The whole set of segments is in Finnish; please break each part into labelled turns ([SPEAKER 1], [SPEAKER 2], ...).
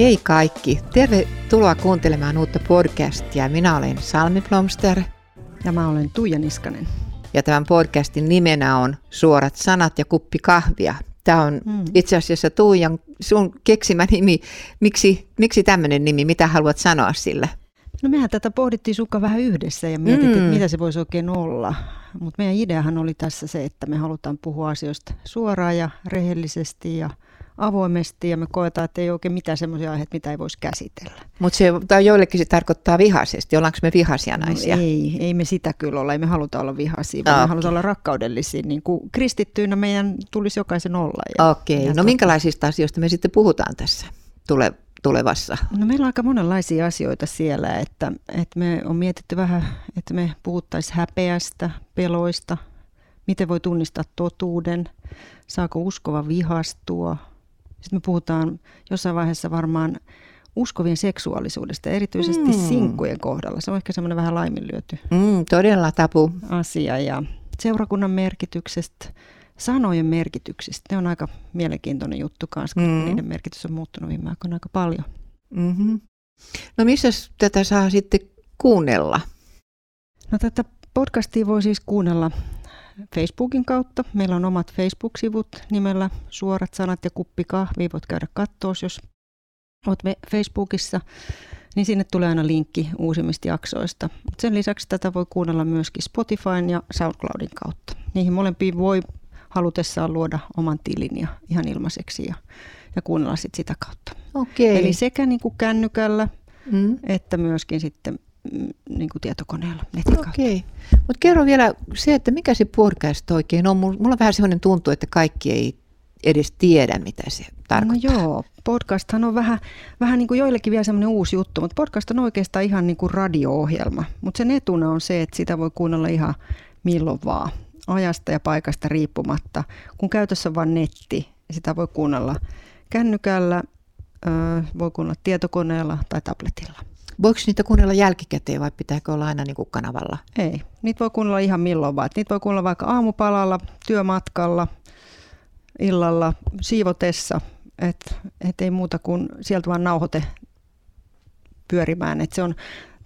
[SPEAKER 1] Hei kaikki, tervetuloa kuuntelemaan uutta podcastia. Minä olen Salmi Plomster.
[SPEAKER 2] Ja mä olen Tuija Niskanen.
[SPEAKER 1] Ja tämän podcastin nimenä on Suorat sanat ja kuppi kahvia. Tämä on mm. itse asiassa Tuijan sun keksimä nimi. Miksi, miksi tämmöinen nimi? Mitä haluat sanoa sille?
[SPEAKER 2] No mehän tätä pohdittiin sukka vähän yhdessä ja mietittiin, mm. että mitä se voisi oikein olla. Mutta meidän ideahan oli tässä se, että me halutaan puhua asioista suoraan ja rehellisesti ja avoimesti ja me koetaan, että ei oikein mitään semmoisia aiheita, mitä ei voisi käsitellä.
[SPEAKER 1] Mutta se, tai joillekin se tarkoittaa vihaisesti. Ollaanko me vihaisia no naisia?
[SPEAKER 2] No ei, ei me sitä kyllä olla. Ei me haluta olla vihaisia, vaan okay. me halutaan olla rakkaudellisia. Niin kuin kristittyinä meidän tulisi jokaisen olla.
[SPEAKER 1] Okei, okay. no tota... minkälaisista asioista me sitten puhutaan tässä tule, tulevassa?
[SPEAKER 2] No meillä on aika monenlaisia asioita siellä, että, että me on mietitty vähän, että me puhuttaisiin häpeästä, peloista, miten voi tunnistaa totuuden, saako uskova vihastua, sitten me puhutaan jossain vaiheessa varmaan uskovien seksuaalisuudesta, erityisesti mm. sinkkujen kohdalla. Se on ehkä semmoinen vähän laiminlyöty
[SPEAKER 1] mm, todella tapu.
[SPEAKER 2] asia. Ja seurakunnan merkityksestä, sanojen merkityksistä. Ne on aika mielenkiintoinen juttu kanssa, kun mm. niiden merkitys on muuttunut viime aikoina aika paljon.
[SPEAKER 1] Mm-hmm. No missä tätä saa sitten kuunnella?
[SPEAKER 2] No tätä podcastia voi siis kuunnella Facebookin kautta. Meillä on omat Facebook-sivut nimellä Suorat sanat ja kuppi kahvi. Voit käydä katsoa, jos olet Facebookissa, niin sinne tulee aina linkki uusimmista jaksoista. Sen lisäksi tätä voi kuunnella myöskin Spotifyn ja SoundCloudin kautta. Niihin molempiin voi halutessaan luoda oman tilin ja ihan ilmaiseksi ja, ja kuunnella sit sitä kautta.
[SPEAKER 1] Okay.
[SPEAKER 2] Eli sekä niin kuin kännykällä mm. että myöskin sitten niin kuin tietokoneella netin kautta.
[SPEAKER 1] Okei. Mutta kerro vielä se, että mikä se podcast oikein on. Mulla on vähän sellainen tuntu, että kaikki ei edes tiedä, mitä se tarkoittaa.
[SPEAKER 2] No joo, podcasthan on vähän, vähän niin kuin joillekin vielä semmoinen uusi juttu, mutta podcast on oikeastaan ihan niin kuin radio-ohjelma. Mutta sen etuna on se, että sitä voi kuunnella ihan milloin vaan, ajasta ja paikasta riippumatta. Kun käytössä on vain netti, sitä voi kuunnella kännykällä, voi kuunnella tietokoneella tai tabletilla.
[SPEAKER 1] Voiko niitä kuunnella jälkikäteen vai pitääkö olla aina niin kuin kanavalla?
[SPEAKER 2] Ei, niitä voi kuunnella ihan milloin vaan. Niitä voi kuunnella vaikka aamupalalla, työmatkalla, illalla, siivotessa. Että et ei muuta kuin sieltä vaan nauhoite pyörimään. Et se on,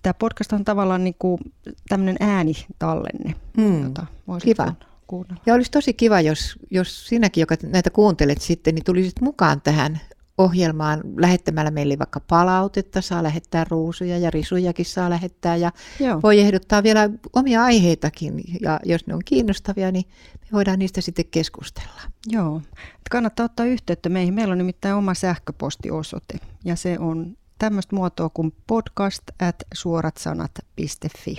[SPEAKER 2] tämä podcast on tavallaan niin kuin tämmöinen äänitallenne,
[SPEAKER 1] mm. jota Kiva. Kuunnella. Ja olisi tosi kiva, jos, jos sinäkin, joka näitä kuuntelet sitten, niin tulisit mukaan tähän ohjelmaan lähettämällä meille vaikka palautetta, saa lähettää ruusuja ja risujakin saa lähettää ja Joo. voi ehdottaa vielä omia aiheitakin ja jos ne on kiinnostavia, niin me voidaan niistä sitten keskustella.
[SPEAKER 2] Joo, kannattaa ottaa yhteyttä meihin. Meillä on nimittäin oma sähköpostiosoite ja se on tämmöistä muotoa kuin podcast at suoratsanat.fi.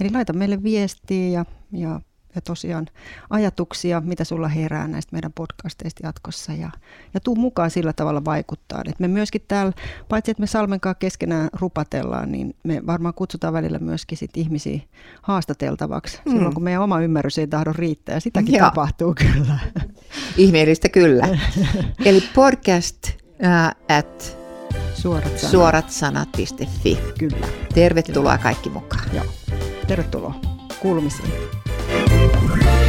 [SPEAKER 2] Eli laita meille viestiä ja, ja ja tosiaan ajatuksia, mitä sulla herää näistä meidän podcasteista jatkossa ja, ja tuu mukaan sillä tavalla vaikuttaa. Et me myöskin täällä, paitsi että me Salmenkaan keskenään rupatellaan, niin me varmaan kutsutaan välillä myöskin sit ihmisiä haastateltavaksi mm. silloin, kun meidän oma ymmärrys ei tahdo riittää. Sitäkin Joo. tapahtuu kyllä.
[SPEAKER 1] Ihmeellistä kyllä. Eli podcast uh, at
[SPEAKER 2] suorat sanat.
[SPEAKER 1] suoratsanat.fi.
[SPEAKER 2] Kyllä.
[SPEAKER 1] Tervetuloa kaikki mukaan.
[SPEAKER 2] Joo. Tervetuloa kuulumisiin. Bye.